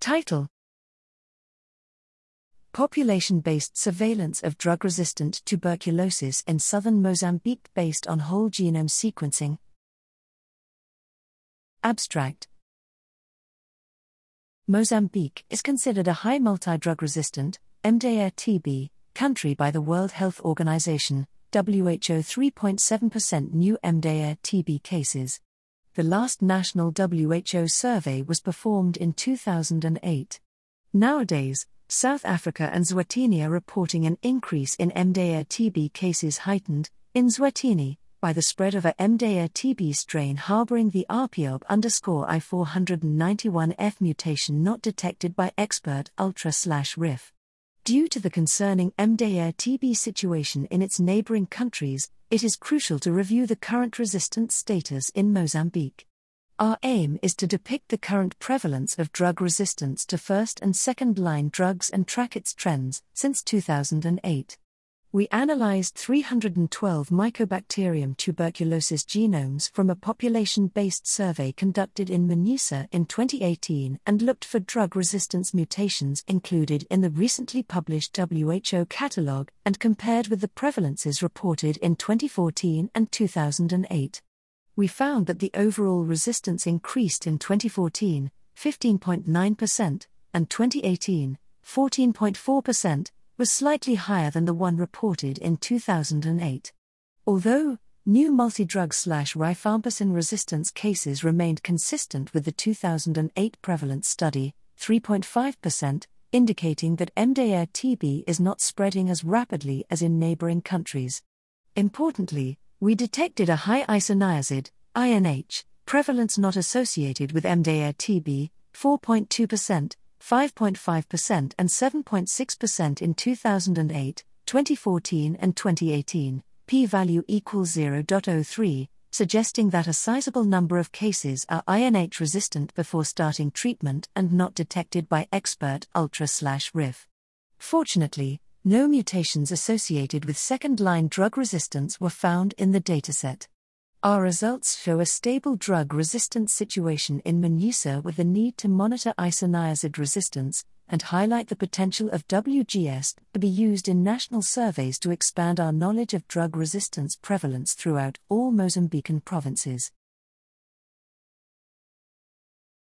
Title Population based surveillance of drug resistant tuberculosis in southern Mozambique based on whole genome sequencing. Abstract Mozambique is considered a high multi drug resistant, MDR TB, country by the World Health Organization, WHO 3.7% new MDR TB cases. The last national WHO survey was performed in 2008. Nowadays, South Africa and Eswatini are reporting an increase in MDR TB cases heightened, in Eswatini, by the spread of a MDR TB strain harboring the RPOB underscore I491F mutation not detected by Xpert Ultra slash RIF. Due to the concerning MDR TB situation in its neighboring countries, it is crucial to review the current resistance status in Mozambique. Our aim is to depict the current prevalence of drug resistance to first and second line drugs and track its trends since 2008 we analyzed 312 Mycobacterium tuberculosis genomes from a population based survey conducted in Manhica in 2018 and looked for drug resistance mutations included in the recently published WHO catalogue and compared with the prevalences reported in 2014 and 2008. We found that the overall resistance increased in 2014, 15.9%, and 2018, 14.4% was slightly higher than the one reported in 2008. Although, new multi drug slash rifampicin resistance cases remained consistent with the 2008 prevalence study, 3.5%, indicating that MDR TB is not spreading as rapidly as in neighboring countries. Importantly, we detected a high isoniazid, INH, prevalence not associated with MDR TB, 4.2%, 5.5% and 7.6% in 2008, 2014, and 2018, p value equals 0.03, suggesting that a sizable number of cases are INH resistant before starting treatment and not detected by Xpert Ultra/slash RIF. Fortunately, no mutations associated with second line drug resistance were found in the dataset. Our results show a stable drug resistance situation in Manhica with the need to monitor isoniazid resistance and highlight the potential of WGS to be used in national surveys to expand our knowledge of drug resistance prevalence throughout all Mozambican provinces.